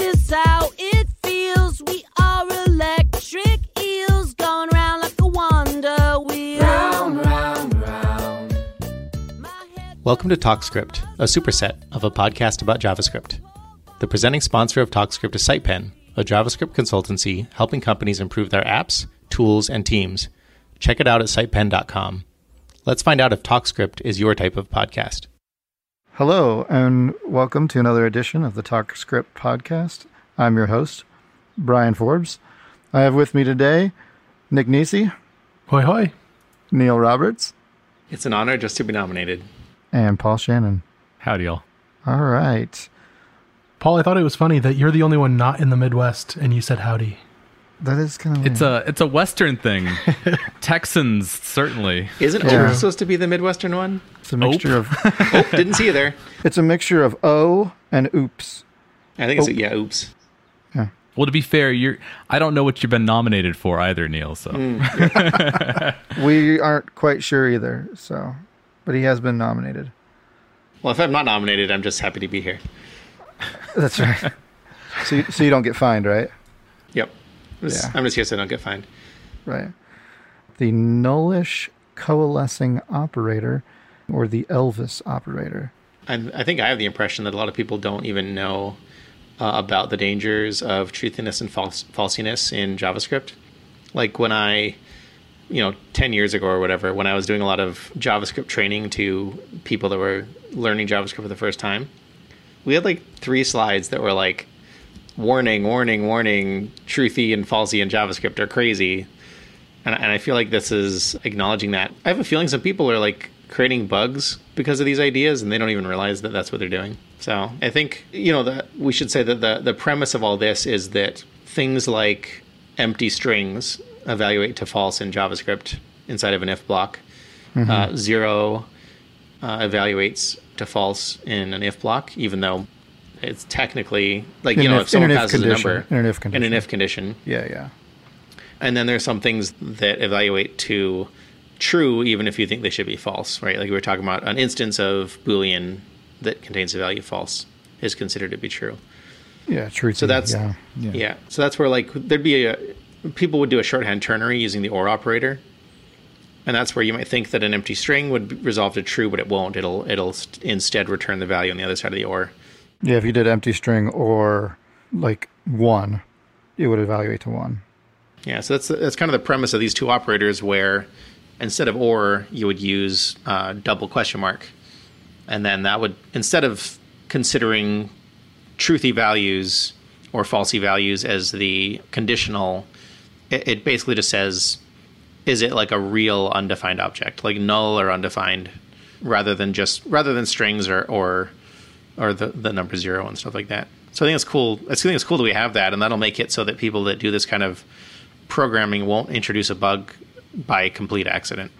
is how it feels. We are electric eels going round like a wonder wheel. Round, round, round. Welcome to TalkScript, a superset of a podcast about JavaScript. The presenting sponsor of TalkScript is SitePen, a JavaScript consultancy helping companies improve their apps, tools, and teams. Check it out at sitepen.com. Let's find out if TalkScript is your type of podcast. Hello, and welcome to another edition of the TalkScript podcast. I'm your host, Brian Forbes. I have with me today Nick Nisi, Hoi hoi. Neil Roberts, It's an honor just to be nominated. and Paul Shannon. Howdy, y'all. All right. Paul, I thought it was funny that you're the only one not in the Midwest and you said howdy. That is kind of It's a it's a Western thing. Texans certainly. Isn't Yeah. Ope supposed to be the Midwestern one? It's a mixture of Oh, didn't see you there. it's a mixture of O and oops. I think it's, a, yeah, oops. Yeah. Well, to be fair, you're I don't know what you've been nominated for either, Neil. So hmm. We aren't quite sure either, so but he has been nominated. Well, if I'm not nominated, I'm just happy to be here. That's right. so you, so you don't get fined, right? Yep. I'm just, Yeah. I'm just here so I don't get fined. Right. The nullish coalescing operator or the Elvis operator. I, I think I have the impression that a lot of people don't even know uh, about the dangers of truthiness and falsiness in JavaScript. Like when I, you know, 10 years ago or whatever, when I was doing a lot of JavaScript training to people that were learning JavaScript for the first time, we had like three slides that were like, warning, warning, warning, truthy and falsy in JavaScript are crazy. And, and I feel like this is acknowledging that. I have a feeling some people are like creating bugs because of these ideas and they don't even realize that that's what they're doing. So I think, you know, that we should say that the, the premise of all this is that things like empty strings evaluate to false in JavaScript inside of an if block. Uh, zero uh, evaluates to false in an if block, even though it's technically like, In you know, if- if someone if a condition. number In an if in an if condition, Yeah, yeah. and then there's some things that evaluate to true even if you think they should be false, right? Like we were talking about an instance of Boolean that contains a value false is considered to be true. Yeah, true. So that's yeah. yeah. So that's where like there'd be a people would do a shorthand ternary using the or operator. And that's where you might think that an empty string would resolve to true, but it won't. It'll it'll st- instead return the value on the other side of the or. Yeah, if you did empty string or like one, it would evaluate to one. Yeah, so that's that's kind of the premise of these two operators, where instead of or, you would use uh, double question mark, and then that would instead of considering truthy values or falsy values as the conditional, it, it basically just says, is it like a real undefined object, like null or undefined, rather than just rather than strings or or or the, the number zero and stuff like that. So I think it's cool. I think it's cool that we have that, and that'll make it so that people that do this kind of programming won't introduce a bug by complete accident.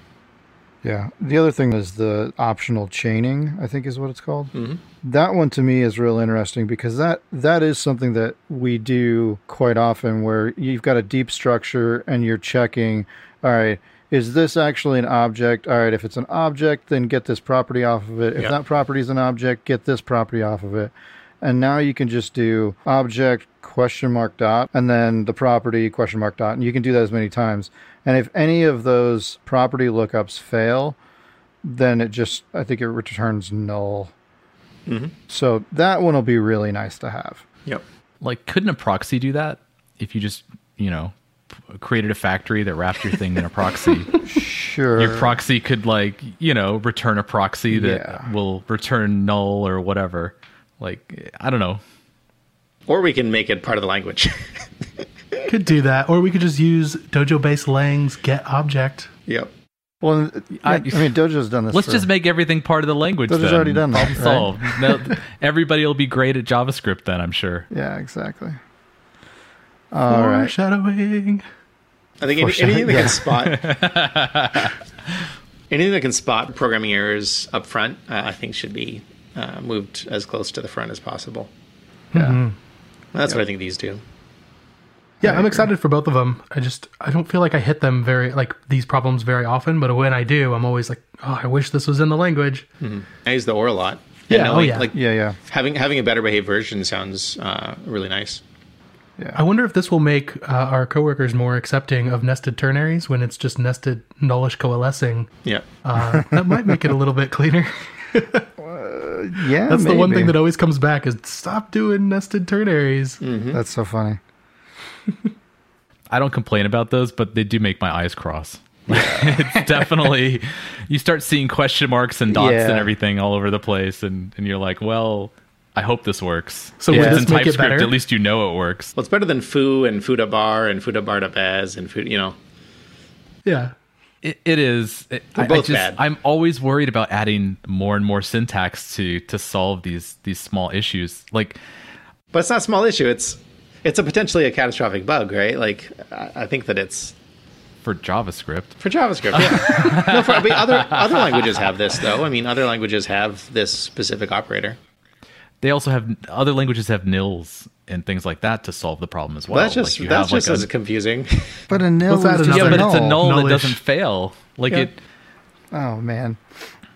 Yeah. The other thing is the optional chaining, I think is what it's called. Mm-hmm. That one to me is real interesting because that that is something that we do quite often where you've got a deep structure and you're checking, all right, is this actually an object? All right, if it's an object, then get this property off of it. If that property is an object, get this property off of it. And now you can just do object question mark dot and then the property question mark dot. And you can do that as many times. And if any of those property lookups fail, then it just, I think it returns null. Mm-hmm. So that one will be really nice to have. Yep. like couldn't a proxy do that if you just, you know, created a factory that wrapped your thing in a proxy? Sure. your proxy could like, you know, return a proxy that Yeah. will return null or whatever. Like I don't know. Or we can make it part of the language. Could do that. Or we could just use Dojo based Lang's get object. yep. well, I, I- I mean, Dojo's done this. Let's for- just make everything part of the language. Those has then. already done that, Problem right? solved. No, everybody will be great at JavaScript then. I'm sure. Yeah, exactly. All right. Foreshadowing. I think any, anything that yeah. can spot anything that can spot programming errors up front, uh, I think should be uh, moved as close to the front as possible. Yeah. That's what I think these do. Yeah, I'm excited for both of them. I just I don't feel like I hit them very like these problems very often, but when I do, I'm always like, oh, I wish this was in the language. Mm-hmm. I use the or a lot. And Yeah, oh, knowing, yeah. like Yeah, yeah, having having a better behaved version sounds uh, really nice. I wonder if this will make uh, our coworkers more accepting of nested ternaries when it's just nested nullish coalescing. Yeah. Uh, that might make it a little bit cleaner. yeah. That's the one thing that always comes back is stop doing nested ternaries. Mm-hmm. That's so funny. I don't complain about those, but they do make my eyes cross. it's definitely you start seeing question marks and dots Yeah. and everything all over the place, and and you're like, well, I hope this works. So if would it's in make it TypeScript, at least you know it works. Well, it's better than foo and fuda bar and fuda bar to bez and food. You know, Yeah. It, it is. It, I, I both just, bad. I'm always worried about adding more and more syntax to to solve these these small issues. Like but it's not a small issue. It's it's a potentially a catastrophic bug, right? Like I, I think that it's for JavaScript, for JavaScript. Yeah. no, for, I mean, other other languages have this though. I mean, other languages have this specific operator. they also have other languages have nils and things like that to solve the problem as well. Well, that's just Like that's just like, as a- confusing. But a nil Let's is yeah, another but it's a null that doesn't fail. Like Yeah. it. Oh man,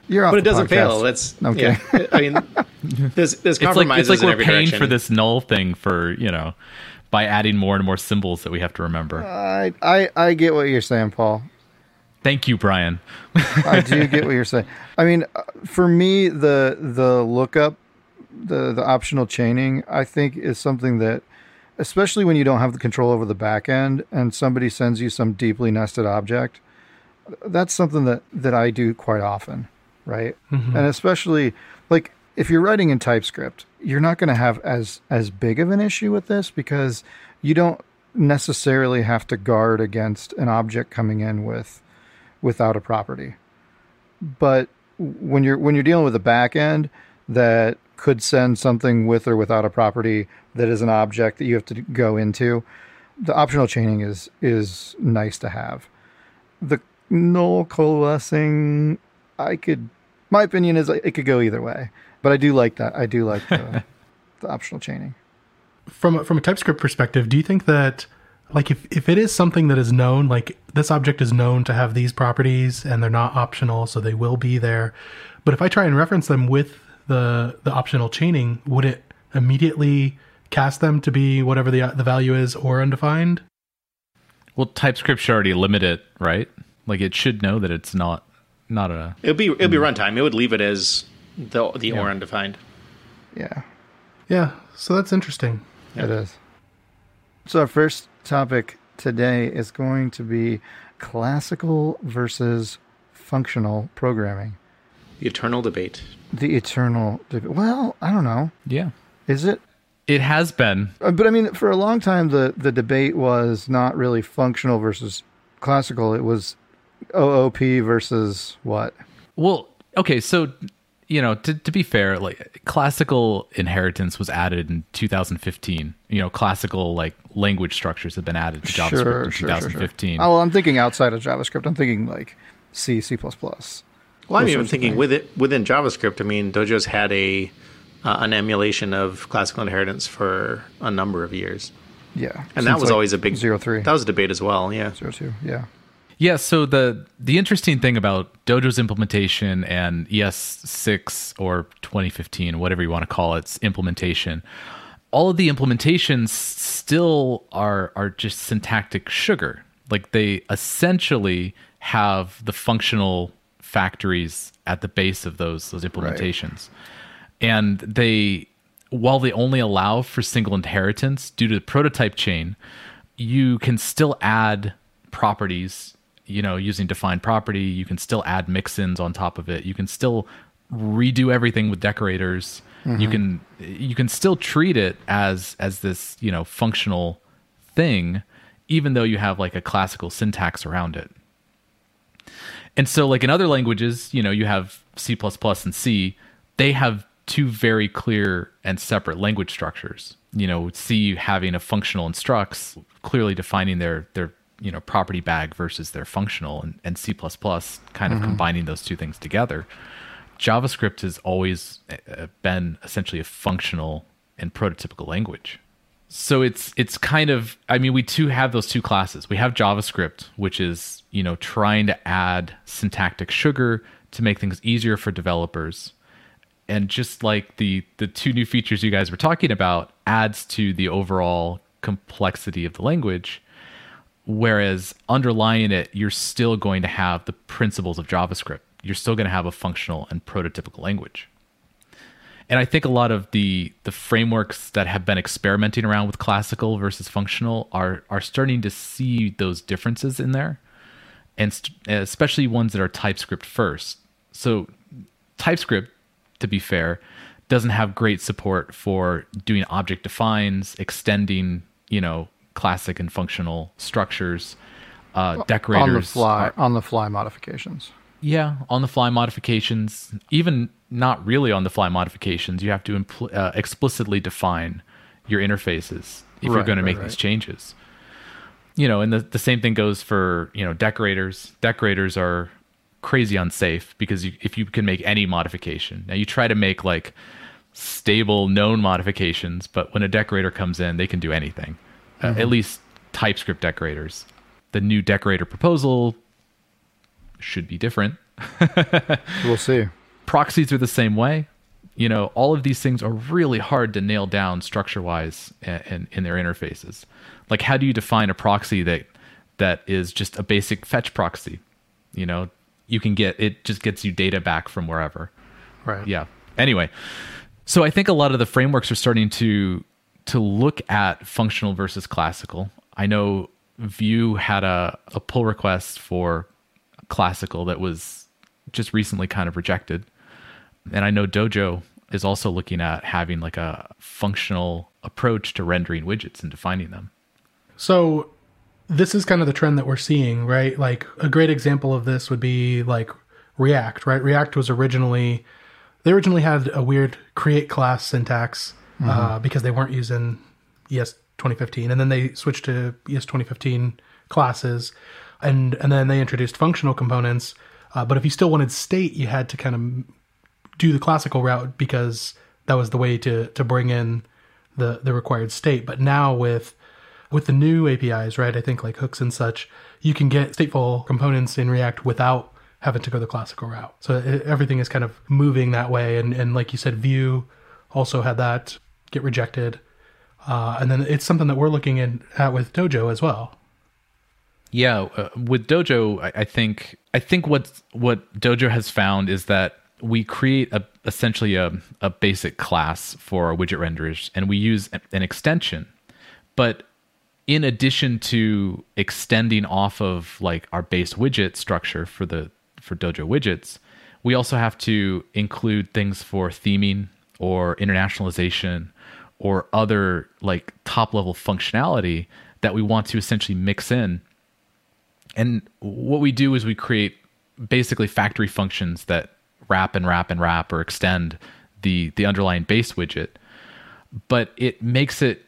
you're off. but it doesn't podcast. fail. That's Okay. Yeah, I mean, there's there's It's like it's like in we're every paying direction. for this null thing for you know by adding more and more symbols that we have to remember. I, I I get what you're saying, Paul. Thank you, Brian. I do get what you're saying. I mean, uh, for me, the the lookup, the the optional chaining, I think is something that, especially when you don't have the control over the back end, and somebody sends you some deeply nested object, that's something that that I do quite often, right? Mm-hmm. And especially like if you're writing in TypeScript, you're not going to have as as big of an issue with this because you don't necessarily have to guard against an object coming in with without a property. But when you're when you're dealing with a back end that could send something with or without a property that is an object that you have to go into, the optional chaining is is nice to have. The null coalescing, I could. My opinion is it could go either way, but I do like that. I do like the, the optional chaining. From a, from a TypeScript perspective, do you think that like if, if it is something that is known, like this object is known to have these properties and they're not optional, so they will be there. But if I try and reference them with the the optional chaining, would it immediately cast them to be whatever the the value is or undefined? Well, TypeScript should already limit it, right? Like it should know that it's not not a. It'll be it'll be mm-hmm. runtime. It would leave it as the the or undefined. Yeah. Yeah, so that's interesting. It is. So our first topic today is going to be classical versus functional programming. The eternal debate. The eternal. Well, I don't know. Yeah, Is it? it has been. Uh, But I mean, for a long time, the the debate was not really functional versus classical. It was OOP versus what? Well, okay, so you know, to to be fair, like classical inheritance was added in 2015. You know, classical like language structures have been added to JavaScript in 2015. Oh, well, I'm thinking outside of JavaScript. I'm thinking like C, C++. Well, I'm Those even thinking with it within JavaScript. I mean, Dojo's had a uh, an emulation of classical inheritance for a number of years, Yeah, and that was like, always a big zero three That was a debate as well. Yeah, zero two. Yeah, Yeah, so the the interesting thing about Dojo's implementation and ES6 or 2015, whatever you want to call its implementation, all of the implementations still are are just syntactic sugar. Like they essentially have the functional factories at the base of those those implementations. And they while they only allow for single inheritance due to the prototype chain, you can still add properties, you know, using defined property, you can still add mix-ins on top of it. You can still redo everything with decorators. You mm-hmm. can you can still treat it as as this, you know, functional thing even though you have like a classical syntax around it. And so like in other languages, you know, you have C++ and C, they have two very clear and separate language structures. You know, C having a functional instructs, clearly defining their their you know property bag versus their functional and, and C++ kind of combining those two things together. JavaScript has always uh, been essentially a functional and prototypical language. So it's it's kind of I mean we too have those two classes. We have JavaScript, which is you know trying to add syntactic sugar to make things easier for developers, and just like the the two new features you guys were talking about adds to the overall complexity of the language. Whereas underlying it you're still going to have the principles of javascript. You're still going to have a functional and prototypical language and i think a lot of the the frameworks that have been experimenting around with classical versus functional are are starting to see those differences in there and st- especially ones that are typescript first so typescript to be fair doesn't have great support for doing object defines extending you know classic and functional structures uh, decorators on the fly are- on the fly modifications. Yeah, on the fly modifications, even not really on the fly modifications, you have to impl- uh, explicitly define your interfaces if you're Right, going to make right. these changes. You know, and the, the same thing goes for, you know, decorators. Decorators are crazy unsafe because you, if you can make any modification. Now you try to make like stable known modifications, but when a decorator comes in, they can do anything. Uh, Mm-hmm. at least TypeScript decorators. The new decorator proposal should be different. We'll see. proxies are the same way. You know all of these things are really hard to nail down structure wise in, in their interfaces. Like how do you define a proxy that that is just a basic fetch proxy? You know you can get it just gets you data back from wherever. Right. yeah. Anyway so i think a lot of the frameworks are starting to to look at functional versus classical. I know vue had a, a pull request for classical that was just recently kind of rejected and i know dojo is also looking at having like a functional approach to rendering widgets and defining them So this is kind of the trend that we're seeing, right? Like a great example of this would be like React, right? React was originally they originally had a weird create class syntax uh, because they weren't using ES 2015, and then they switched to ES 2015 classes, and and then they introduced functional components. Uh, but if you still wanted state, you had to kind of do the classical route because that was the way to to bring in the the required state. But now with with the new APIs, right? I think like hooks and such, you can get stateful components in React without having to go the classical route. So it, everything is kind of moving that way. And and like you said, Vue also had that get rejected. Uh, and then it's something that we're looking in, at with Dojo as well. Yeah, uh, with Dojo, I, I think I think what what Dojo has found is that we create a essentially a, a basic class for our widget renderers, and we use an extension. But in addition to extending off of like our base widget structure for the for Dojo widgets, we also have to include things for theming or internationalization or other like top level functionality that we want to essentially mix in and what we do is we create basically factory functions that wrap and wrap and wrap or extend the the underlying base widget. But it makes it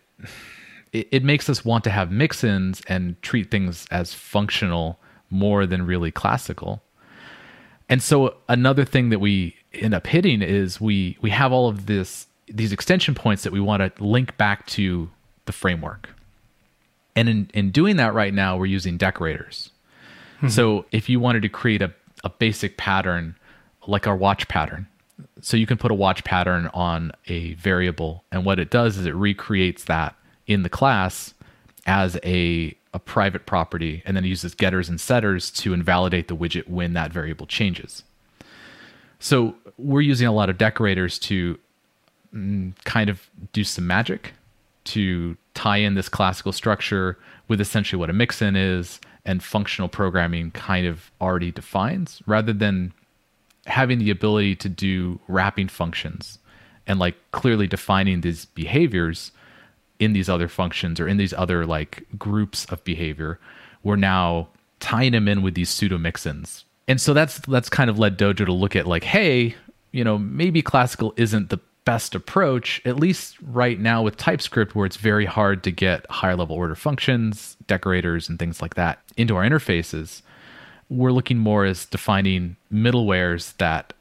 it, it makes us want to have mix-ins and treat things as functional more than really classical. And so another thing that we end up hitting is we we have all of this these extension points that we want to link back to the framework. And in, in doing that right now we're using decorators so if you wanted to create a, a basic pattern like our watch pattern so you can put a watch pattern on a variable and what it does is it recreates that in the class as a, a private property and then it uses getters and setters to invalidate the widget when that variable changes. So we're using a lot of decorators to mm, kind of do some magic to tie in this classical structure with essentially what a mixin is and functional programming kind of already defines rather than having the ability to do wrapping functions and like clearly defining these behaviors in these other functions or in these other like groups of behavior we're now tying them in with these pseudo mixins and so that's that's kind of led dojo to look at like hey you know maybe classical isn't the best approach at least right now with typescript where it's very hard to get higher level order functions decorators and things like that into our interfaces we're looking more as defining middlewares that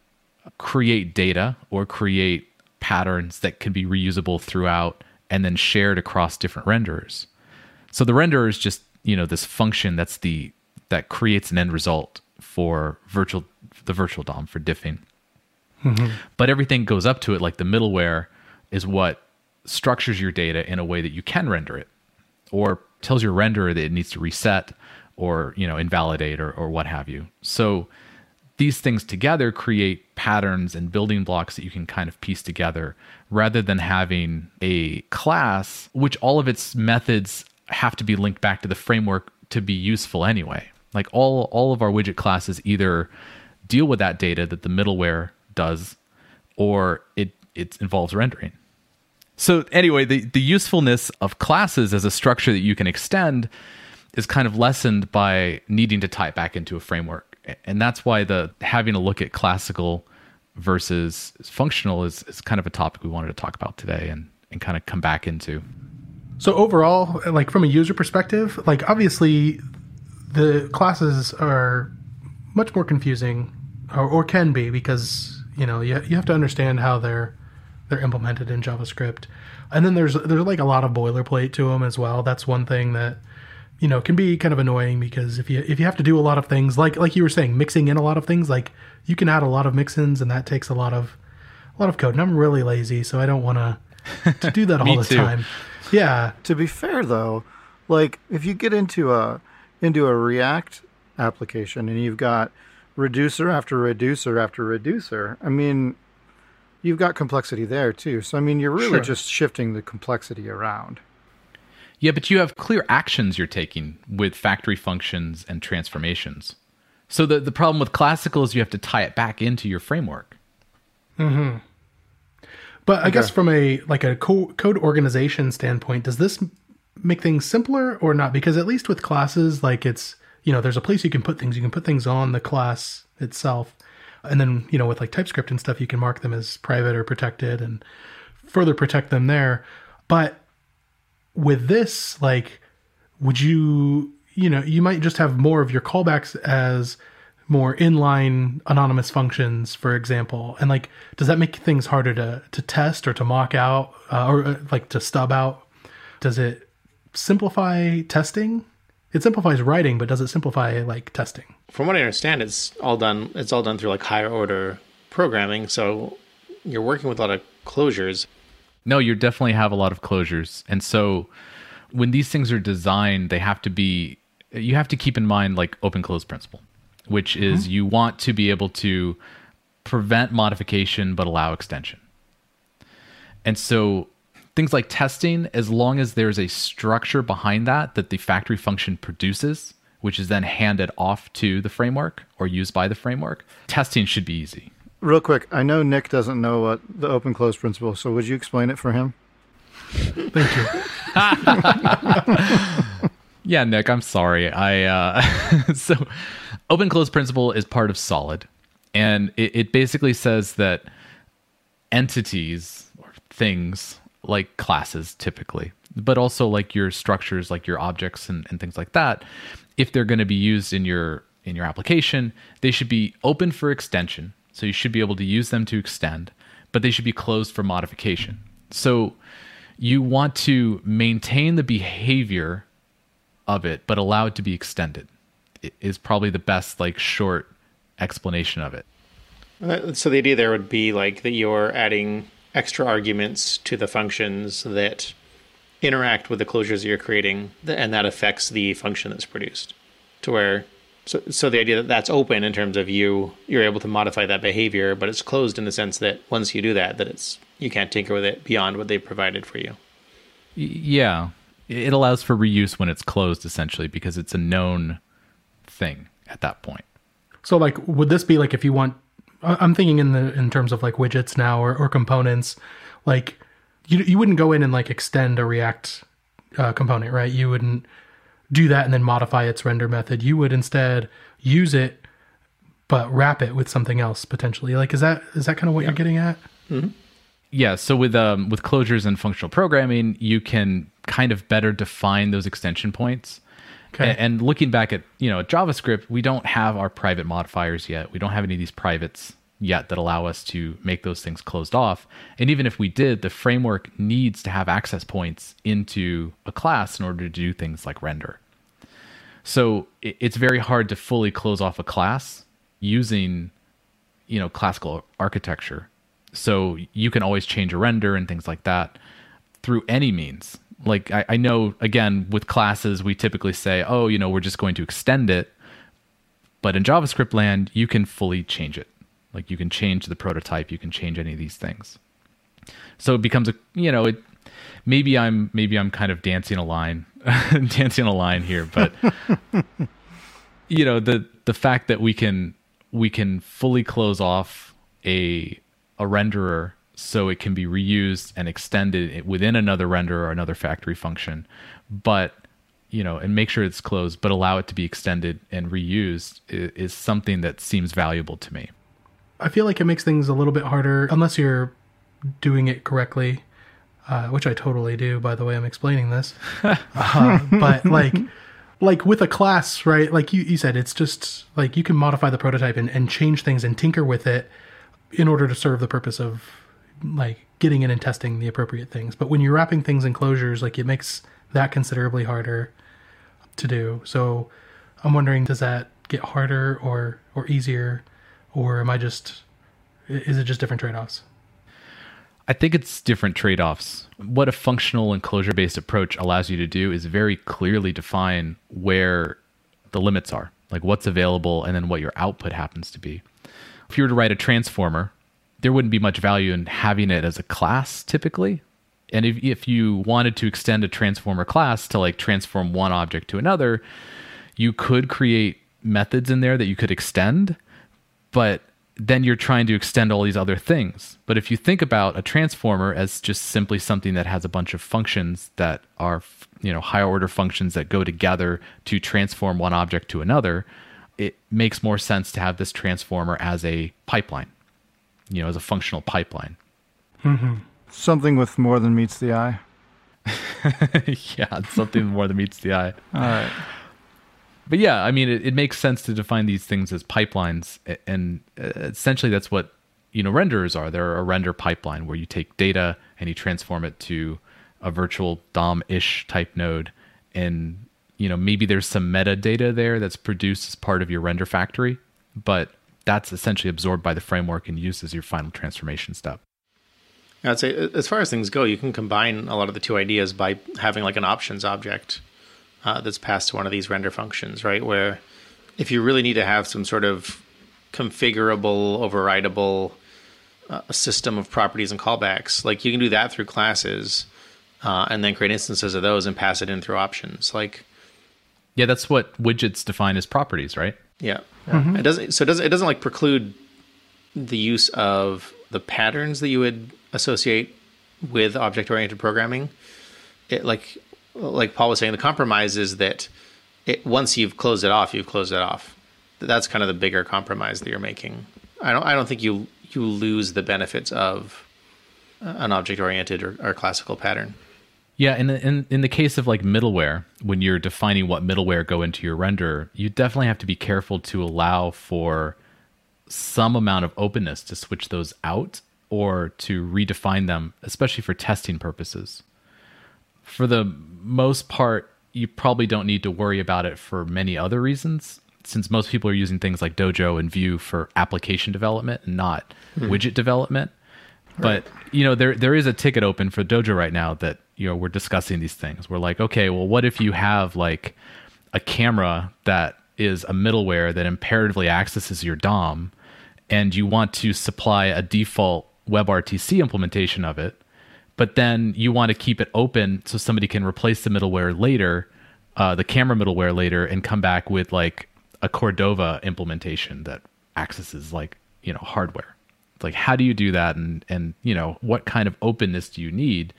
create data or create patterns that can be reusable throughout and then shared across different renderers. So the renderer is just, you know, this function that's the that creates an end result for virtual the virtual DOM for diffing. Mm-hmm. But everything goes up to it, like the middleware is what structures your data in a way that you can render it or tells your renderer that it needs to reset or you know invalidate or, or what have you. So these things together create patterns and building blocks that you can kind of piece together rather than having a class which all of its methods have to be linked back to the framework to be useful anyway. Like all all of our widget classes either deal with that data that the middleware does or it it involves rendering so anyway, the, the usefulness of classes as a structure that you can extend is kind of lessened by needing to tie it back into a framework. And that's why the having a look at classical versus functional is, is kind of a topic we wanted to talk about today and, and kind of come back into. So overall, like from a user perspective, like obviously the classes are much more confusing or, or can be because you know you, you have to understand how they're they're implemented in JavaScript. And then there's there's like a lot of boilerplate to them as well. That's one thing that you know can be kind of annoying because if you if you have to do a lot of things like like you were saying mixing in a lot of things like you can add a lot of mix-ins and that takes a lot of a lot of code and I'm really lazy so I don't want to to do that all the too. time. Yeah. To be fair though, like if you get into a into a React application and you've got reducer after reducer after reducer, I mean you've got complexity there too. So I mean you're really Sure. just shifting the complexity around. Yeah, but you have clear actions you're taking with factory functions and transformations. So the, the problem with classical is you have to tie it back into your framework. Hmm. But I guess from a like a co- code organization standpoint, does this make things simpler or not? Because at least with classes, like it's you know there's a place you can put things. You can put things on the class itself, and then you know with like TypeScript and stuff, you can mark them as private or protected and further protect them there. But with this, like, would you you know you might just have more of your callbacks as more inline anonymous functions, for example. And like, does that make things harder to to test or to mock out uh, or uh, like to stub out? Does it simplify testing? It simplifies writing, but does it simplify like testing? From what I understand, it's all done. It's all done through like higher order programming. So you're working with a lot of closures. No, you definitely have a lot of closures. And so when these things are designed, they have to be, you have to keep in mind like open close principle, which is mm-hmm. you want to be able to prevent modification but allow extension. And so things like testing, as long as there's a structure behind that that the factory function produces, which is then handed off to the framework or used by the framework, testing should be easy. Real quick, I know Nick doesn't know what the open close principle, so would you explain it for him? Thank you. Yeah, Nick, I'm sorry. I uh, so open close principle is part of solid, and it, it basically says that entities or things like classes typically, but also like your structures, like your objects and, and things like that, if they're going to be used in your in your application, they should be open for extension. So you should be able to use them to extend, but they should be closed for modification. So you want to maintain the behavior of it, but allow it to be extended. i- Is probably the best like short explanation of it. Uh, So the idea there would be like that you're adding extra arguments to the functions that interact with the closures that you're creating, and that affects the function that's produced. To where, so so the idea that that's open in terms of you you're able to modify that behavior, but it's closed in the sense that once you do that, that it's you can't tinker with it beyond what they provided for you. Yeah, it allows for reuse when it's closed, essentially, because it's a known thing at that point. So like, would this be like if you want? I- I'm thinking in the in terms of like widgets now or, or components, like you you wouldn't go in and like extend a React uh, component, right? You wouldn't do that and then modify its render method. You would instead use it, but wrap it with something else potentially. Like, is that is that kind of what you're getting at? Yeah, so with um, with closures and functional programming, you can kind of better define those extension points. Okay. A- And looking back at you know JavaScript, we don't have our private modifiers yet. We don't have any of these privates yet that allow us to make those things closed off. And even if we did, the framework needs to have access points into a class in order to do things like render. So it's very hard to fully close off a class using you know, classical architecture. So you can always change a render and things like that through any means. Like I, I know again with classes we typically say, oh, you know, we're just going to extend it. But in JavaScript land, you can fully change it. Like you can change the prototype, you can change any of these things. So it becomes a you know, it maybe I'm maybe I'm kind of dancing a line dancing a line here, but you know, the the fact that we can we can fully close off a a renderer so it can be reused and extended within another render or another factory function, but you know, and make sure it's closed, but allow it to be extended and reused is, something that seems valuable to me. I feel like it makes things a little bit harder unless you're doing it correctly, uh, which I totally do. By the way, I'm explaining this, uh, but like, like with a class, right? Like you, you said, it's just like you can modify the prototype and, and change things and tinker with it in order to serve the purpose of like getting in and testing the appropriate things. But when you're wrapping things in closures, like it makes that considerably harder to do. So I'm wondering, does that get harder or or easier, or am I just is it just different trade offs? I think it's different trade offs. What a functional and closure based approach allows you to do is very clearly define where the limits are, like what's available and then what your output happens to be. If you were to write a transformer, there wouldn't be much value in having it as a class typically. And if, if you wanted to extend a transformer class to like transform one object to another, you could create methods in there that you could extend, but then you're trying to extend all these other things. But if you think about a transformer as just simply something that has a bunch of functions that are, you know, higher order functions that go together to transform one object to another, it makes more sense to have this transformer as a pipeline, you know, as a functional pipeline. Something with more than meets the eye. yeah, something more than meets the eye. All right. But yeah, I mean, it, it makes sense to define these things as pipelines, and uh, essentially that's what you know renderers are. They're a render pipeline where you take data and you transform it to a virtual DOM-ish type node, and you know maybe there's some metadata there that's produced as part of your render factory, but that's essentially absorbed by the framework and used as your final transformation step. I'd say, as far as things go, you can combine a lot of the two ideas by having like an options object uh, that's passed to one of these render functions, right? Where if you really need to have some sort of configurable, overridable uh, system of properties and callbacks, like you can do that through classes, uh, and then create instances of those and pass it in through options. Like, Yeah, that's what widgets define as properties, right? Yeah, mm-hmm. it doesn't. So it doesn't. It doesn't like preclude the use of the patterns that you would associate with object-oriented programming. It like like Paul was saying, the compromise is that it, once you've closed it off, you've closed it off. That's kind of the bigger compromise that you're making. I don't. I don't think you you lose the benefits of an object-oriented or, or classical pattern. Yeah, in the, in in the case of like middleware, when you're defining what middleware go into your render, you definitely have to be careful to allow for some amount of openness to switch those out or to redefine them, especially for testing purposes. For the most part, you probably don't need to worry about it for many other reasons, since most people are using things like Dojo and Vue for application development and not hmm. widget development. But you know, there there is a ticket open for Dojo right now that you know we're discussing these things. We're like, okay, well, what if you have like a camera that is a middleware that imperatively accesses your DOM, and you want to supply a default WebRTC implementation of it, but then you want to keep it open so somebody can replace the middleware later, uh, the camera middleware later, and come back with like a Cordova implementation that accesses like you know hardware. It's like how do you do that, and and you know what kind of openness do you need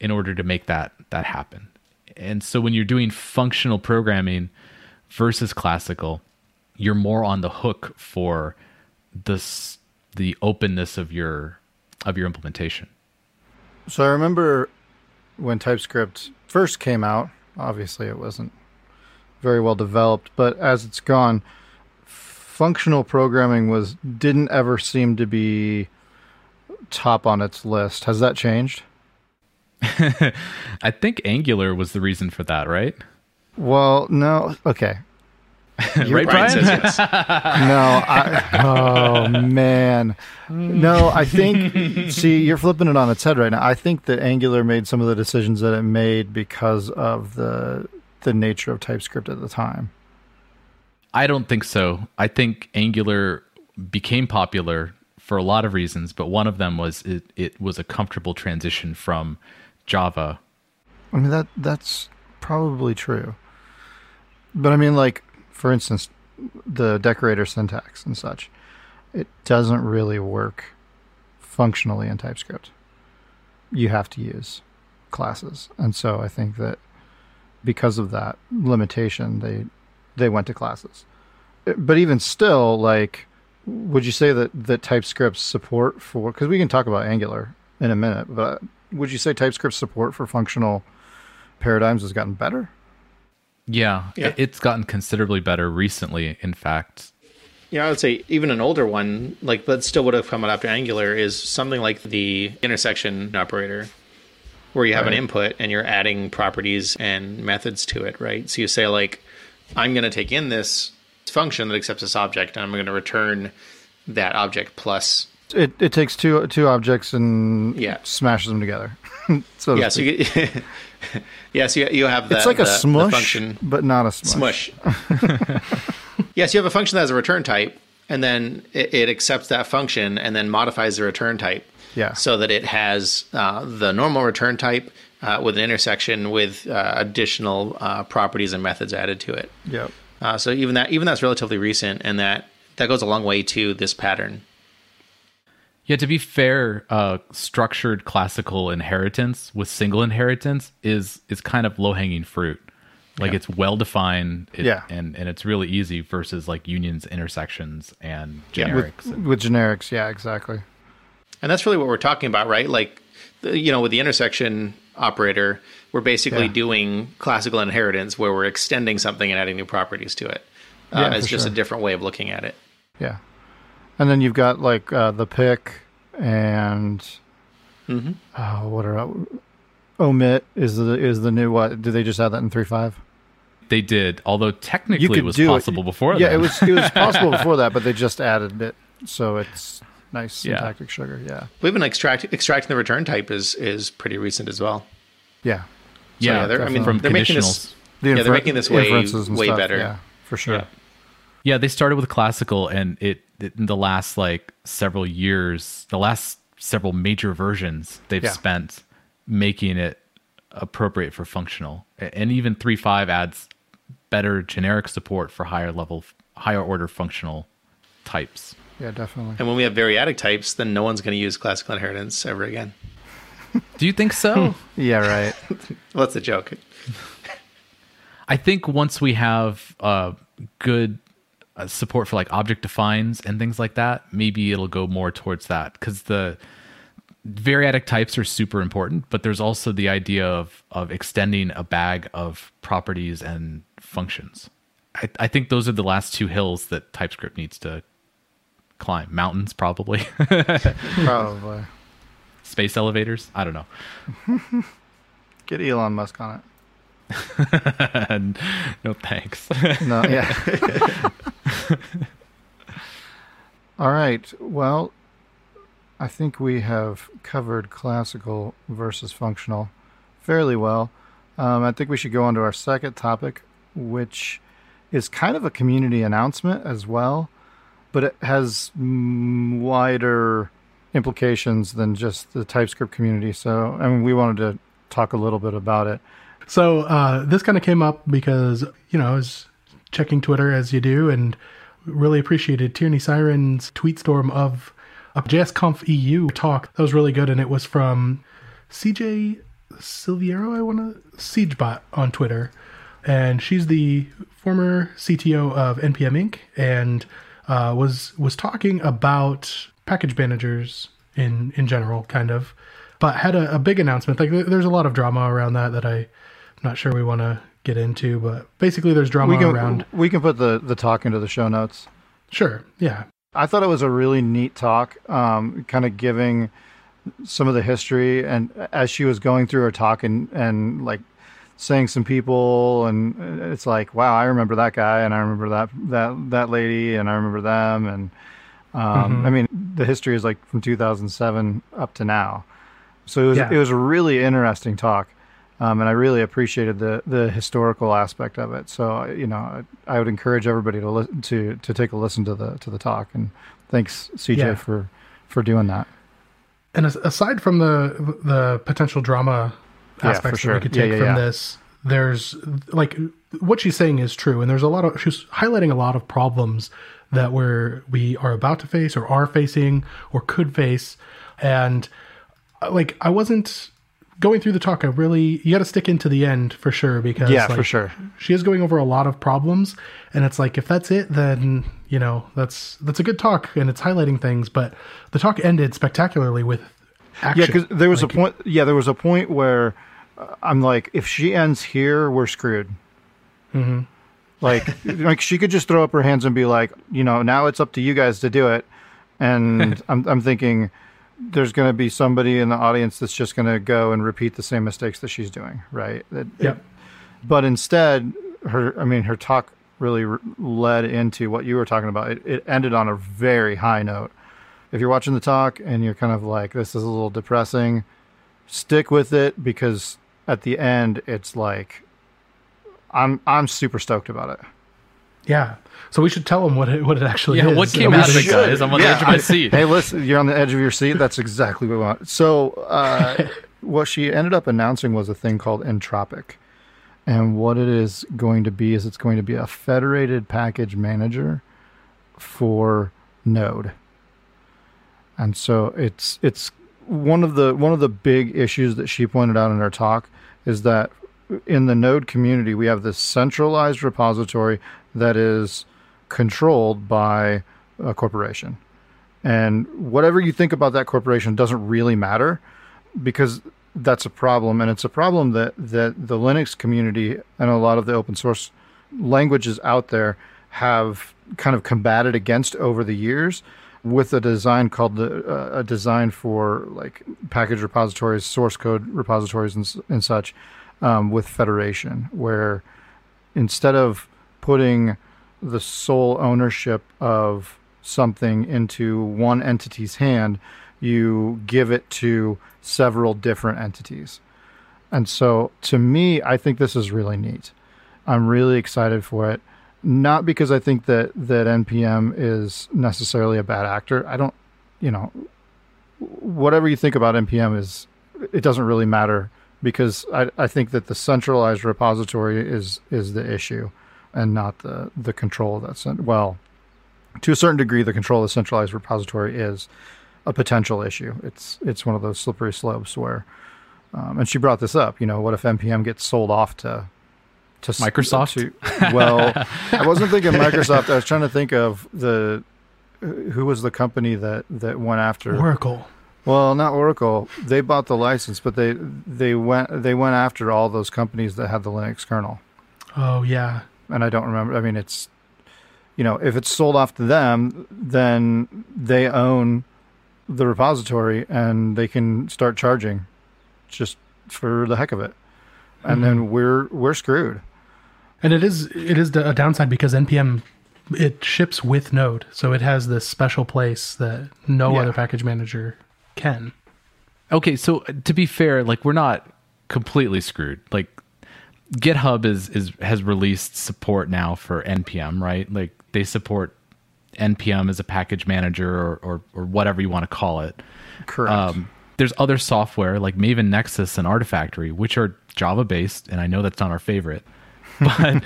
in order to make that that happen? And so when you're doing functional programming versus classical, you're more on the hook for this the openness of your of your implementation. So I remember when TypeScript first came out, obviously it wasn't very well developed, but as it's gone, functional programming was didn't ever seem to be top on its list. Has that changed? I think Angular was the reason for that, right? Well, no. Okay. right, Brian Brian? says yes. No, I, oh man, no. I think see, you're flipping it on its head right now. I think that Angular made some of the decisions that it made because of the the nature of TypeScript at the time. I don't think so. I think Angular became popular for a lot of reasons, but one of them was it, it was a comfortable transition from Java. I mean that that's probably true. But I mean, like for instance, the decorator syntax and such, it doesn't really work functionally in TypeScript. You have to use classes, and so I think that because of that limitation, they they went to classes. But even still, like, would you say that that TypeScript's support for because we can talk about Angular in a minute, but would you say TypeScript support for functional paradigms has gotten better? Yeah, Yeah. it's gotten considerably better recently, in fact. Yeah, I would say even an older one, like but still would have come out after Angular, is something like the intersection operator, where you have an input and you're adding properties and methods to it, right? So you say like, I'm going to take in this function that accepts this object, and I'm going to return that object plus. It it takes two two objects and Yeah. smashes them together. so to Yeah, so you get, yeah, so you, you have that. it's like the, a smush, function but not a smush. smush. yes, you have a function that has a return type, and then it, it accepts that function and then modifies the return type. Yeah. So that it has uh, the normal return type uh, with an intersection with uh, additional uh, properties and methods added to it. Yep. Uh, so even that even that's relatively recent, and that that goes a long way to this pattern. Yeah, to be fair, uh, structured classical inheritance with single inheritance is is kind of low hanging fruit. Like it's well defined, it, Yeah. and and it's really easy versus like unions, intersections, and Yeah. generics. With, and- with generics, yeah, exactly. And that's really what we're talking about, right? Like, you know, with the intersection operator, we're basically Yeah. doing classical inheritance where we're extending something and adding new properties to it. Uh, Yeah, it's for just a different way of looking at it. Yeah. And then you've got like uh, the pick and Mm-hmm. oh, what are omit is the is the new what? Did they just add that in three five? they did, although technically it was do possible before. Yeah, then. it was it was possible before that, but they just added it, so it's nice Yeah. syntactic sugar. Yeah, But even extract, extracting the return type is is pretty recent as well. yeah. yeah, yeah, they're- I mean, from they're making this- The Yeah, they're making this way- way stuff, better. Yeah, for sure. Yeah. Yeah, they started with classical, and it, it in the last like several years, the last several major versions, they've Yeah. spent making it appropriate for functional, and even three five adds better generic support for higher level, higher order functional types. Yeah, definitely. And when we have variadic types, then no one's going to use classical inheritance ever again. Do you think so? Yeah, right. Well, that's a joke. I think once we have uh, good uh, support for like object defines and things like that, maybe it'll go more towards that because the variadic types are super important, but there's also the idea of of extending a bag of properties and functions. I, I think those are the last two hills that TypeScript needs to climb. Mountains, probably. Probably. Space elevators. I don't know. Get Elon Musk on it. no thanks. No, yeah. All right. Well, I think we have covered classical versus functional fairly well. Um, I think we should go on to our second topic, which is kind of a community announcement as well, but it has wider implications than just the TypeScript community. So, I mean, we wanted to talk a little bit about it. So uh, this kind of came up because you know I was checking Twitter as you do, and really appreciated Tierney Cyren's tweet storm of a JSConf EU talk that was really good, and it was from CJ Silverio, I want to ceejbot on Twitter, and she's the former CTO of NPM Inc. and uh, was was talking about package managers in in general, kind of, but had a, a big announcement. Like there's a lot of drama around that that. I'm not sure we want to get into, but basically there's drama We can around. we can put the the talk into the show notes. Sure, yeah, I thought it was a really neat talk, um, kind of giving some of the history and as she was going through her talk and and like saying some people, and it's like, wow, I remember that guy, and I remember that that that lady, and I remember them, and um, I mean, the history is like from 2007 up to now. So it was Yeah. it was a really interesting talk, um, and I really appreciated the the historical aspect of it. So you know, I, I would encourage everybody to listen to to take a listen to the to the talk. And thanks, CJ, Yeah. for for doing that. And aside from the the potential drama Yeah, aspects that we could take yeah, from this, there's like what she's saying is true, and there's a lot of she's highlighting a lot of problems that we're we are about to face, or are facing, or could face, and uh, like I wasn't going through the talk. I really you got to stick into the end for sure because Yeah, for sure. she is going over a lot of problems and it's like if that's it then you know that's that's a good talk and it's highlighting things but the talk ended spectacularly with action Yeah, because there was Like, a point. Yeah, there was a point where uh, I'm like, if she ends here, we're screwed. Mm-hmm. Like, like she could just throw up her hands and be like, you know, now it's up to you guys to do it. And I'm, I'm thinking, there's going to be somebody in the audience that's just going to go and repeat the same mistakes that she's doing, right? That- Yep. but instead her i mean her talk really r- led into what you were talking about it, it ended on a very high note if you're watching the talk and you're kind of like this is a little depressing stick with it because at the end it's like i'm i'm super stoked about it yeah. So we should tell them what it what it actually Yeah, is. what came out of it, guys? I'm on the edge of my seat. hey listen you're on the edge of your seat. That's exactly what we want. So uh, what she ended up announcing was a thing called entropic. And what it is going to be is it's going to be a federated package manager for node. And so it's it's one of the one of the big issues that she pointed out in her talk is that in the node community we have this centralized repository that is controlled by a corporation. And whatever you think about that corporation doesn't really matter because that's a problem. And it's a problem that that the linux community and a lot of the open source languages out there have kind of combated against over the years with a design called the uh, a design for like package repositories source code repositories and, and such um, with federation where instead of putting the sole ownership of something into one entity's hand, you give it to several different entities. And so to me, I think this is really neat. I'm really excited for it. Not because I think that, that NPM is necessarily a bad actor. I don't, you know, whatever you think about NPM is, it doesn't really matter because I, I think that the centralized repository is, is the issue and not the, the control that's that. Well, to a certain degree, the control of the centralized repository is a potential issue. It's it's one of those slippery slopes where, um, and she brought this up. You know, what if npm gets sold off to to Microsoft? to- well, I wasn't thinking Microsoft. I was trying to think of the who was the company that that went after. oracle Well, not Oracle. They bought the license, but they they went they went after all those companies that had the Linux kernel oh yeah and I don't remember. I mean, it's you know, if it's sold off to them, then they own the repository and they can start charging just for the heck of it, and mm-hmm. then we're we're screwed. and it is it is a downside because npm it ships with node so it has this special place that no Yeah. other package manager can Okay, so to be fair, like we're not completely screwed. Like GitHub is is has released support now for npm, right? Like they support npm as a package manager or or, or whatever you want to call it. Correct. Um, there's other software like Maven Nexus and Artifactory, which are Java based, and I know that's not our favorite, but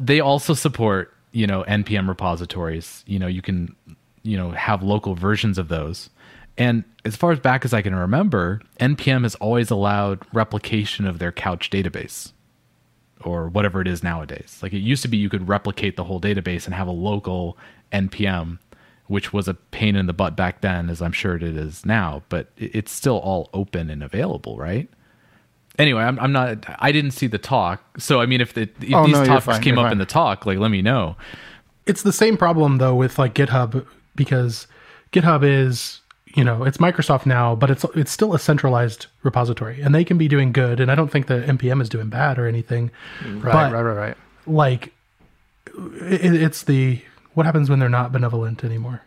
they also support you know npm repositories. You know, you can you know have local versions of those. And as far as back as I can remember, npm has always allowed replication of their couch database or whatever it is nowadays. Like it used to be you could replicate the whole database and have a local npm, which was a pain in the butt back then, as I'm sure it is now, but it's still all open and available, right? Anyway, I'm, I'm not. I didn't see the talk, so I mean, if, the, if Oh, these no, topics fine, came up fine. in the talk, like let me know. it's the same problem though with like GitHub because GitHub is you know, it's Microsoft now, but it's it's still a centralized repository, and they can be doing good. And I don't think the npm is doing bad or anything. Right, But- right, right, right. Like, it, it's the what happens when they're not benevolent anymore,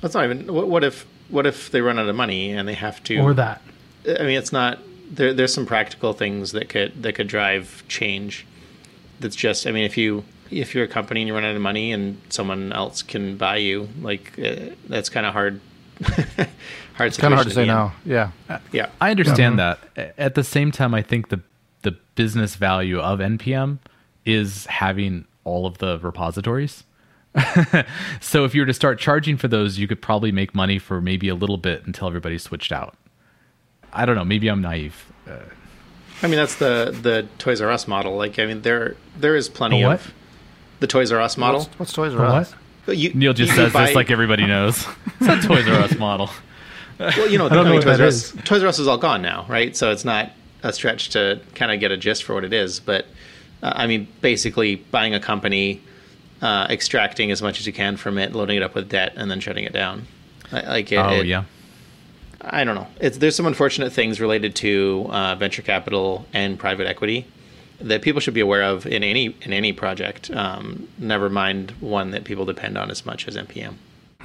That's not even. What, what if? What if they run out of money and they have to? or that. I mean, it's not. There, there's some practical things that could that could drive change. That's just. I mean, if you if you're a company and you run out of money and someone else can buy you, like uh, that's kind of hard. Hard. Kind of hard to say be in. no. Yeah. Yeah. Uh, I understand that. At the same time, I think the the business value of npm is having all of the repositories. so if you were to start charging for those, you could probably make money for maybe a little bit until everybody switched out. I don't know. Maybe I'm naive. Uh, I mean, that's the the Toys R Us model. Like, I mean, there there is plenty The of the Toys R Us model. What's, what's Toys R Us? What? You, Neil just you says buy- this like everybody knows. It's a Toys R Us model. Well, you know, don't I know mean, what Toys that R Us, is. Toys R Us is all gone now, right? So it's not a stretch to kind of get a gist for what it is. But uh, I mean, basically, buying a company, uh, extracting as much as you can from it, loading it up with debt, and then shutting it down. I- Like, it, Oh it- yeah. I don't know. It's there's some unfortunate things related to uh, venture capital and private equity that people should be aware of in any in any project. Um, never mind one that people depend on as much as npm.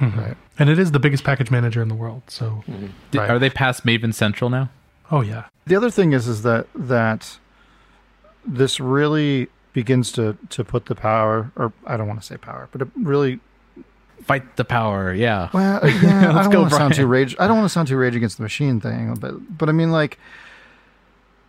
Right. And it is the biggest package manager in the world. So, Did- Right. Are they past Maven Central now? oh yeah, The other thing is, is that that this really begins to to put the power, or I don't want to say power, but it really Fight the power. Yeah. Well, yeah, I Let's don't go, want to sound too rage. I don't want to sound too rage against the machine thing, but but I mean like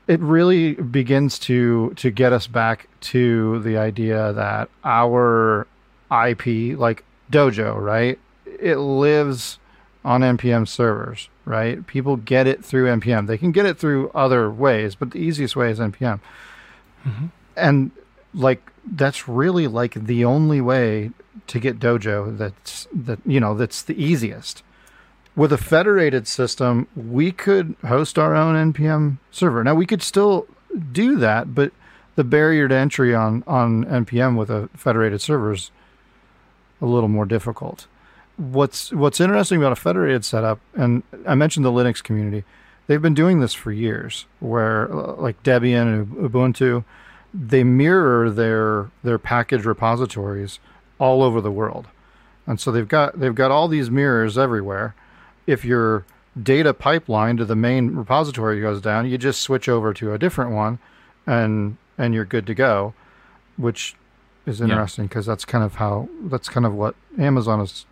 it really begins to to get us back to the idea that our IP, like Dojo, right? It lives on npm servers, right? People get it through npm. They can get it through other ways, but the easiest way is npm. Mm-hmm. And like that's really like the only way to get dojo that's that you know that's the easiest with a federated system we could host our own npm server now we could still do that but the barrier to entry on on npm with a federated server is a little more difficult what's what's interesting about a federated setup and i mentioned the linux community they've been doing this for years where uh, like debian and ubuntu they mirror their their package repositories all over the world. And so they've got they've got all these mirrors everywhere. If your data pipeline to the main repository goes down, you just switch over to a different one and and you're good to go, which is interesting because that's kind of how that's kind of what Amazon has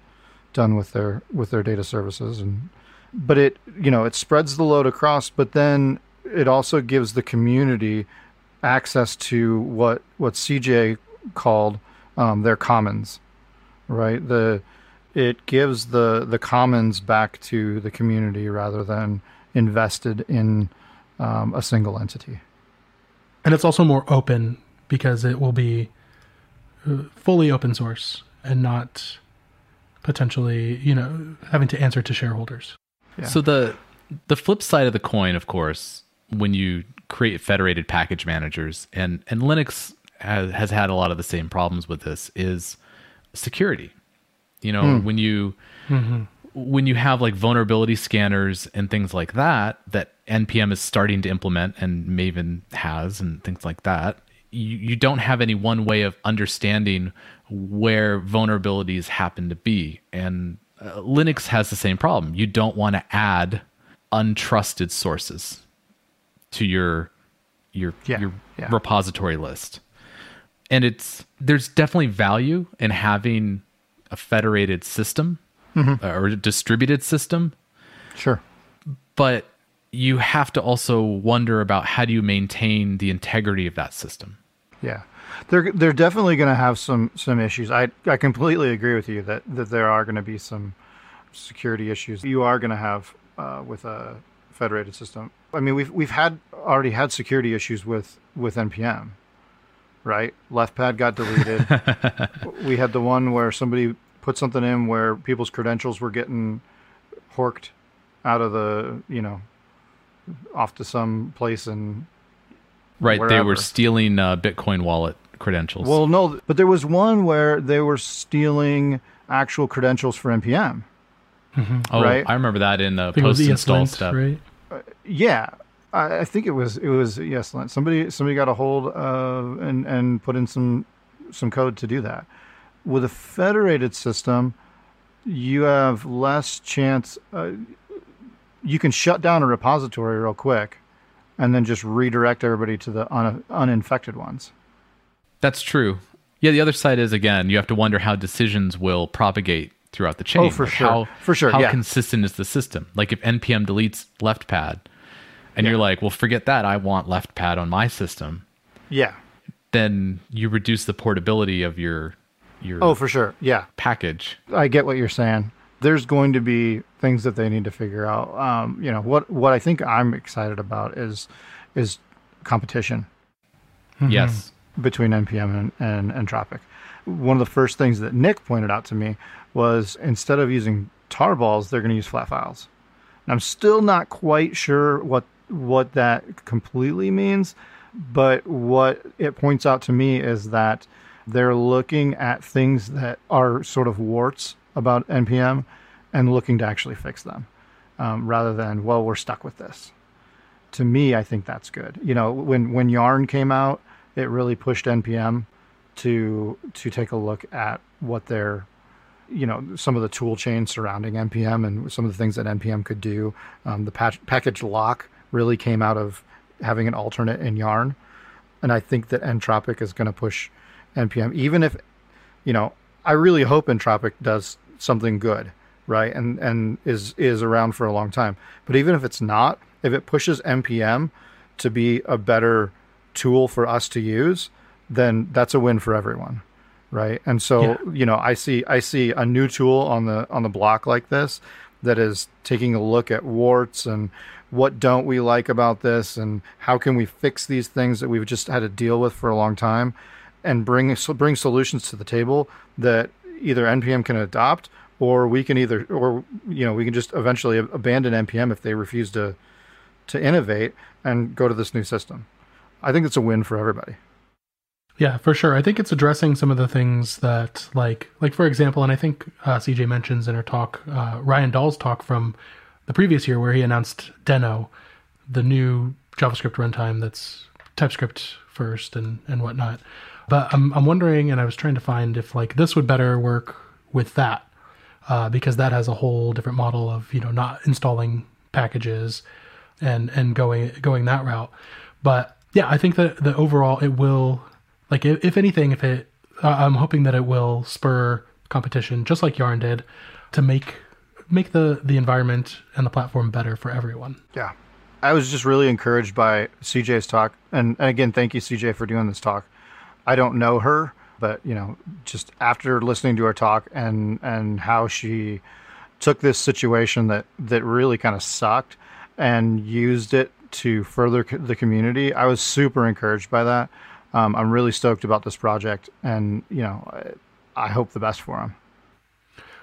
done with their with their data services and but it you know it spreads the load across but then it also gives the community access to what what CJ called um, their commons, right? The it gives the the commons back to the community rather than invested in um, a single entity. and it's also more open because it will be uh, fully open source and not potentially, you know, having to answer to shareholders. Yeah. So the the flip side of the coin, of course, when you create federated package managers, and and Linux has, has had a lot of the same problems with this, is security. You know, when you when you have like vulnerability scanners and things like that that npm is starting to implement and maven has and things like that you, you don't have any one way of understanding where vulnerabilities happen to be. And uh, linux has the same problem. You don't want to add untrusted sources to your your Yeah, your yeah. repository list. And it's there's definitely value in having a federated system Mm-hmm. uh, or a distributed system Sure. but you have to also wonder about how do you maintain the integrity of that system Yeah, they're they're definitely going to have some some issues. I I completely agree with you that that there are going to be some security issues. You are going to have uh, with a federated system. I mean, we've we've had already had security issues with with npm, right? Left pad got deleted. we had the one where somebody put something in where people's credentials were getting horked out of the you know off to some place and right they were stealing uh, bitcoin wallet credentials Well, no, but there was one where they were stealing actual credentials for npm. Mm-hmm. Oh, Right. I remember that in the I think it was post install ESLint, step. right? Uh, yeah, I, I think it was it was ESLint. Somebody somebody got a hold of and and put in some some code to do that. With a federated system, you have less chance. Uh, you can shut down a repository real quick, and then just redirect everybody to the un, uninfected ones. That's true. Yeah, the other side is again, you have to wonder how decisions will propagate throughout the chain. Oh, for Like, sure. How, For sure, How yeah. consistent is the system? Like if npm deletes left pad, and you're like, well, forget that. I want left pad on my system. Yeah. Then you reduce the portability of your your Oh, for sure. Yeah. package. I get what you're saying. There's going to be things that they need to figure out. Um, you know what? What I think I'm excited about is is competition. Yes. between npm and, and entropic one of the first things that nick pointed out to me was instead of using tar balls they're going to use flat files and i'm still not quite sure what what that completely means but what it points out to me is that they're looking at things that are sort of warts about npm and looking to actually fix them um, rather than well we're stuck with this to me, I think that's good. You know, when when Yarn came out, it really pushed npm to to take a look at what their you know some of the tool chain surrounding npm and some of the things that npm could do. Um, the patch, package lock really came out of having an alternate in Yarn, and I think that Entropic is going to push npm, even if you know I really hope Entropic does something good, right? And and is is around for a long time. But even if it's not, if it pushes npm to be a better tool for us to use, then that's a win for everyone, right? And so Yeah. you know, I see I see a new tool on the on the block like this that is taking a look at warts and what don't we like about this and how can we fix these things that we've just had to deal with for a long time and bring bring solutions to the table that either npm can adopt or we can either or you know we can just eventually abandon npm if they refuse to to innovate and go to this new system i think it's a win for everybody Yeah, for sure. I think it's addressing some of the things that, like, like for example, and I think uh, CJ mentions in her talk, uh, Ryan Dahl's talk from the previous year, where he announced Deno, the new JavaScript runtime that's TypeScript first and and whatnot. But I'm I'm wondering, and I was trying to find if like this would better work with that, uh, because that has a whole different model of you know not installing packages and and going going that route. But yeah, I think that the overall it will like if, if anything, if it uh, I'm hoping that it will spur competition, just like Yarn did, to make make the the environment and the platform better for everyone. Yeah. I was just really encouraged by CJ's talk. And, and again, thank you, CJ, for doing this talk. I don't know her, but, you know, just after listening to her talk and, and how she took this situation that, that really kind of sucked and used it to further the community, I was super encouraged by that. Um, I'm really stoked about this project. And, you know, I, I hope the best for him.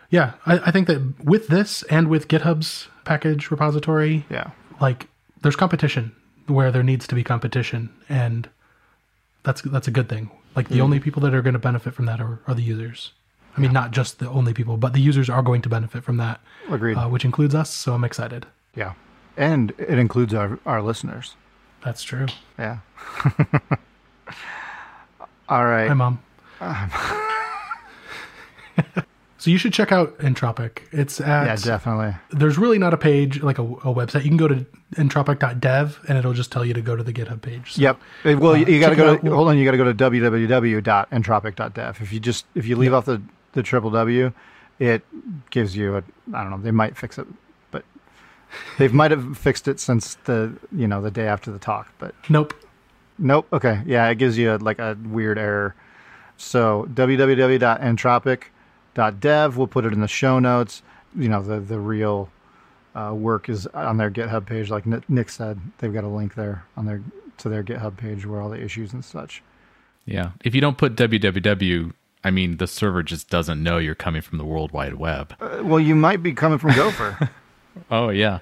Yeah, I, I think that with this and with GitHub's package repository, Yeah. like there's competition where there needs to be competition, and that's that's a good thing. Like the only people that are going to benefit from that are, are the users. I mean, not just the only people, but the users are going to benefit from that, Agreed. uh, which includes us. So I'm excited. yeah. And it includes our, our listeners. That's true. Yeah. All right. Hi, mom. so you should check out Entropic. It's at Yeah, definitely. there's really not a page like a, a website. You can go to entropic.dev and it'll just tell you to go to the GitHub page. So, Yep. Uh, Well, you, you got to go to hold on. You got to go to www.entropic.dev. If you just if you leave off the the triple W, it gives you a I don't know. They might fix it, but they might have fixed it since the you know the day after the talk. But Nope. nope. Okay. Yeah, it gives you a, like a weird error. So www.entropic.dev. We'll put it in the show notes. You know the the real uh, work is on their GitHub page. Like Nick- Nick said, they've got a link there on their to their GitHub page where all the issues and such. Yeah. If you don't put www, I mean, the server just doesn't know you're coming from the World Wide Web. Uh, well, you might be coming from Gopher. Oh, yeah.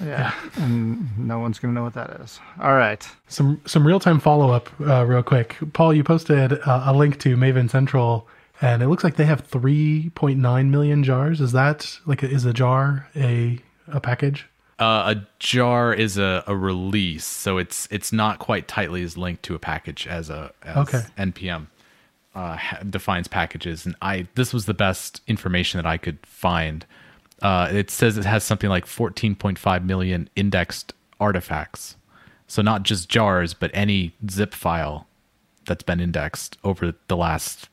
yeah, and no one's gonna know what that is. All right. Some some real time follow up, uh, real quick. Paul, you posted uh, a link to Maven Central and it looks like they have 3.9 million jars. Is that like a, is a jar a a package? Uh, a jar is a, a release, so it's it's not quite tightly as linked to a package as a as Okay. NPM uh, defines packages. And I this was the best information that I could find. Uh, it says it has something like 14.5 million indexed artifacts, so not just jars, but any zip file that's been indexed over the last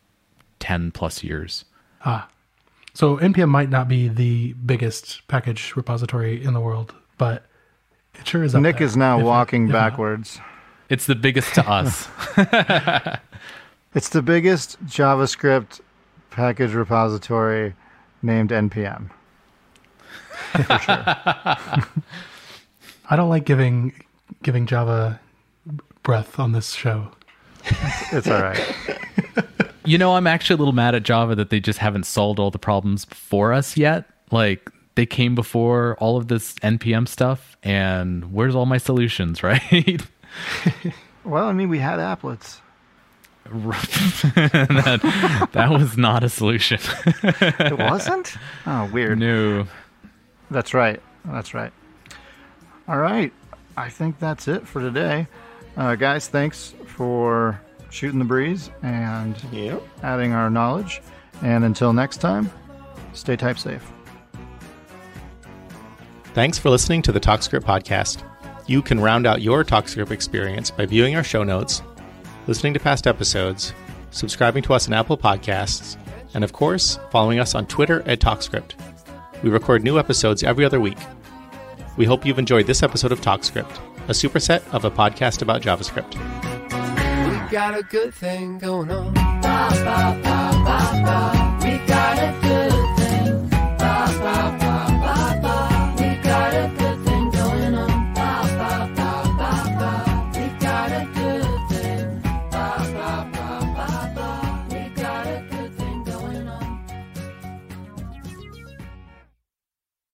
10 plus years. Ah. So npm might not be the biggest package repository in the world, but it sure is. Up Nick there, is now if walking if not. backwards. It's the biggest to us. It's the biggest JavaScript package repository named npm. For sure. I don't like giving giving Java breath on this show. It's all right. You know, I'm actually a little mad at Java that they just haven't solved all the problems for us yet. Like they came before all of this npm stuff, and where's all my solutions, right? well, I mean, we had applets. that, that was not a solution. It wasn't? Oh, weird. no. That's right. That's right. All right. I think that's it for today. Uh, guys, thanks for shooting the breeze and Yep. adding our knowledge. And until next time, stay type safe. Thanks for listening to the TalkScript podcast. You can round out your TalkScript experience by viewing our show notes, listening to past episodes, subscribing to us on Apple Podcasts, and of course, following us on Twitter at TalkScript. We record new episodes every other week. We hope you've enjoyed this episode of TalkScript, a superset of a podcast about JavaScript. Got a good thing going on. We got a good